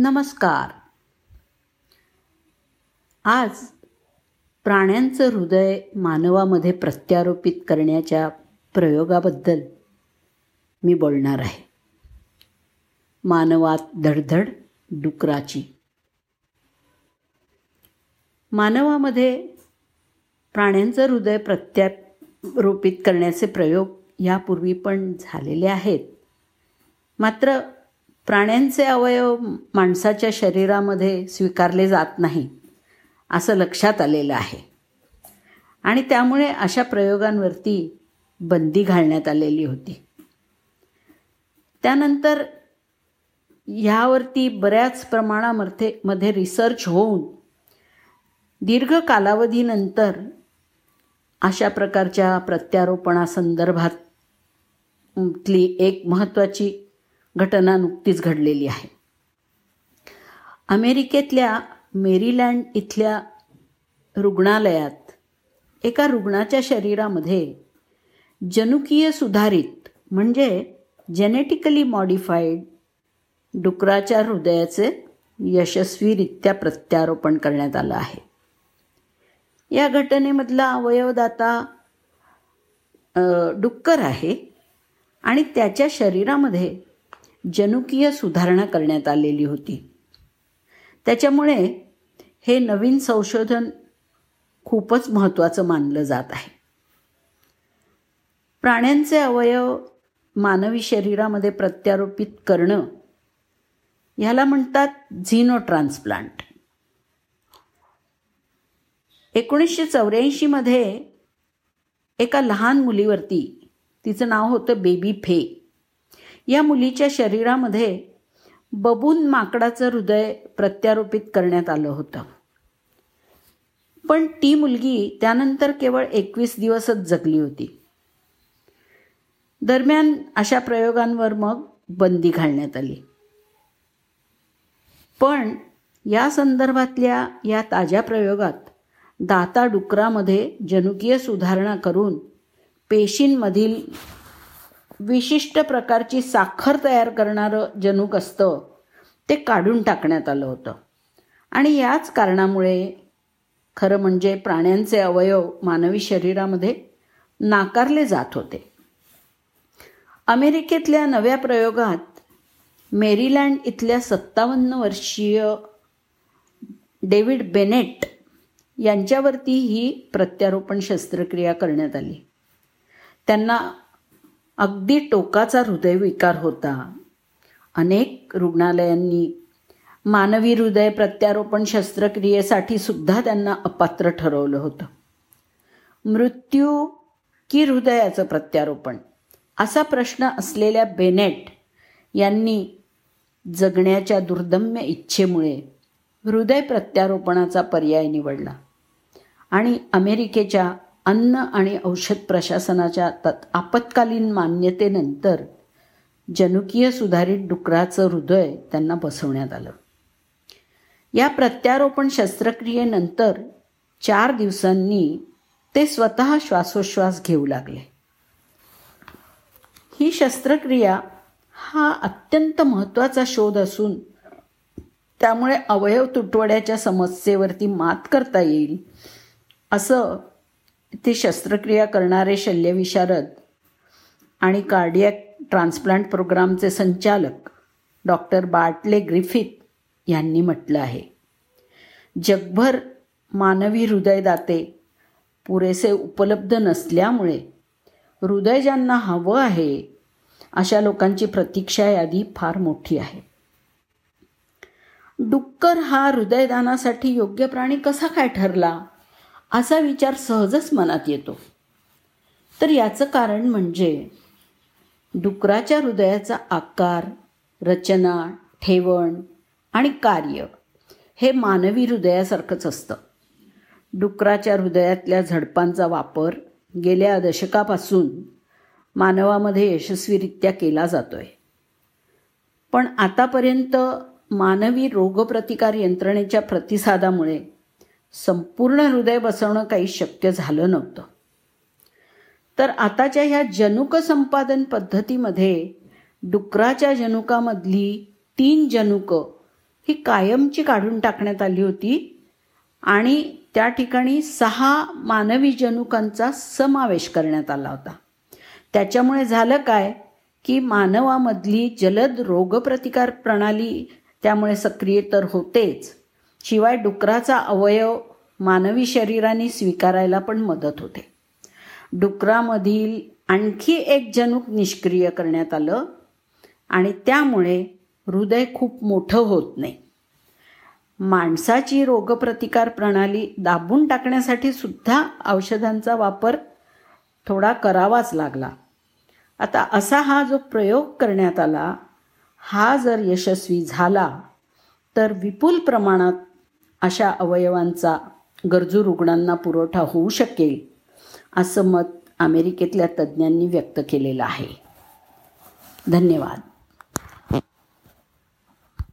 नमस्कार. आज प्राण्यांचं हृदय मानवामध्ये प्रत्यारोपित करण्याच्या प्रयोगाबद्दल मी बोलणार आहे. मानवात धडधड डुकराची. मानवामध्ये प्राण्यांचं हृदय प्रत्यारोपित करण्याचे प्रयोग यापूर्वी पण झालेले आहेत. मात्र प्राण्यांचे अवयव माणसाच्या शरीरामध्ये स्वीकारले जात नाही असं लक्षात आलेलं आहे. आणि त्यामुळे अशा प्रयोगांवरती बंदी घालण्यात आलेली होती. त्यानंतर ह्यावरती बऱ्याच प्रमाणामध्ये मध्ये रिसर्च होऊन दीर्घ कालावधीनंतर अशा प्रकारच्या प्रत्यारोपणासंदर्भातली एक महत्त्वाची घटना नुकतीच घडलेली आहे. अमेरिकेतल्या मेरीलँड इथल्या रुग्णालयात एका रुग्णाच्या शरीरामध्ये जनुकीय सुधारित म्हणजे जेनेटिकली मॉडिफाईड डुकराच्या हृदयाचे यशस्वीरित्या प्रत्यारोपण करण्यात आलं आहे. या घटनेमधला अवयवदाता डुक्कर आहे आणि त्याच्या शरीरामध्ये जनुकीय सुधारणा करण्यात आलेली होती. त्याच्यामुळे हे नवीन संशोधन खूपच महत्त्वाचं मानलं जात आहे. प्राण्यांचे अवयव मानवी शरीरामध्ये प्रत्यारोपित करणं ह्याला म्हणतात झिनो ट्रान्सप्लांट एकोणीसशे चौऱ्याऐंशीमध्ये एका लहान मुलीवरती तिचं नाव होतं बेबी फे. या मुलीच्या शरीरामध्ये बबून माकडाचं हृदय प्रत्यारोपित करण्यात आलं होतं. पण ती मुलगी त्यानंतर केवळ एकवीस दिवसच जगली होती. दरम्यान अशा प्रयोगांवर मग बंदी घालण्यात आली. पण या संदर्भातल्या या ताज्या प्रयोगात दाता डुकरामध्ये जनुकीय सुधारणा करून पेशींमधील विशिष्ट प्रकारची साखर तयार करणारं जनुक असतं ते काढून टाकण्यात आलं होतं. आणि याच कारणामुळे खरं म्हणजे प्राण्यांचे अवयव मानवी शरीरामध्ये नाकारले जात होते. अमेरिकेतल्या नव्या प्रयोगात मेरीलँड इथल्या सत्तावन्न वर्षीय डेव्हिड बेनेट यांच्यावरती ही प्रत्यारोपण शस्त्रक्रिया करण्यात आली. त्यांना अगदी टोकाचा हृदयविकार होता. अनेक रुग्णालयांनी मानवी हृदय प्रत्यारोपण शस्त्रक्रियेसाठी सुद्धा त्यांना अपात्र ठरवलं होतं. मृत्यू की हृदयाचं प्रत्यारोपण? असा प्रश्न असलेल्या बेनेट यांनी जगण्याच्या दुर्दम्य इच्छेमुळे हृदय प्रत्यारोपणाचा पर्याय निवडला आणि अमेरिकेच्या अन्न आणि औषध प्रशासनाच्या तत् आपत्कालीन मान्यतेनंतर जनुकीय सुधारित डुकराचं हृदय त्यांना बसवण्यात आलं. या प्रत्यारोपण शस्त्रक्रियेनंतर चार दिवसांनी ते स्वतः श्वासोश्वास घेऊ लागले. ही शस्त्रक्रिया हा अत्यंत महत्त्वाचा शोध असून त्यामुळे अवयव तुटवड्याच्या समस्येवरती मात करता येईल असं ती शस्त्रक्रिया करणारे शल्यविशारद आणि कार्डियक ट्रान्सप्लांट प्रोग्रामचे संचालक डॉक्टर बाटले ग्रिफिथ यांनी म्हटलं आहे. जगभर मानवी हृदयदाते पुरेसे उपलब्ध नसल्यामुळे हृदय ज्यांना हवं आहे अशा लोकांची प्रतीक्षा यादी फार मोठी आहे. डुक्कर हा हृदयदानासाठी योग्य प्राणी कसा काय ठरला? असा विचार सहजच मनात येतो. तर याचं कारण म्हणजे डुकराच्या हृदयाचा आकार रचना ठेवण आणि कार्य हे मानवी हृदयासारखंच असतं. डुकराच्या हृदयातल्या झडपांचा वापर गेल्या दशकापासून मानवामध्ये यशस्वीरित्या केला जातोय. पण आतापर्यंत मानवी रोगप्रतिकार यंत्रणेच्या प्रतिसादामुळे संपूर्ण हृदय बसवणं काही शक्य झालं नव्हतं. तर आताच्या ह्या जनुक संपादन पद्धतीमध्ये डुकराच्या जनुकामधली तीन जनुक ही कायमची काढून टाकण्यात आली होती आणि त्या ठिकाणी सहा मानवी जनुकांचा समावेश करण्यात आला होता. त्याच्यामुळे झालं काय की मानवामधली जलद रोगप्रतिकार प्रणाली त्यामुळे सक्रिय तर होतेच. शिवाय डुकराचा अवयव मानवी शरीराने स्वीकारायला पण मदत होते. डुकरामधील आणखी एक जनुक निष्क्रिय करण्यात आलं आणि त्यामुळे हृदय खूप मोठं होत नाही. माणसाची रोगप्रतिकार प्रणाली दाबून टाकण्यासाठी सुद्धा औषधांचा वापर थोडा करावाच लागला. आता असा हा जो प्रयोग करण्यात आला हा जर यशस्वी झाला तर विपुल प्रमाणात अशा अवयवांचा गरजू रुग्णांना पुरवठा होऊ शकेल असं मत अमेरिकेतल्या तज्ज्ञांनी व्यक्त केलेलं आहे. धन्यवाद.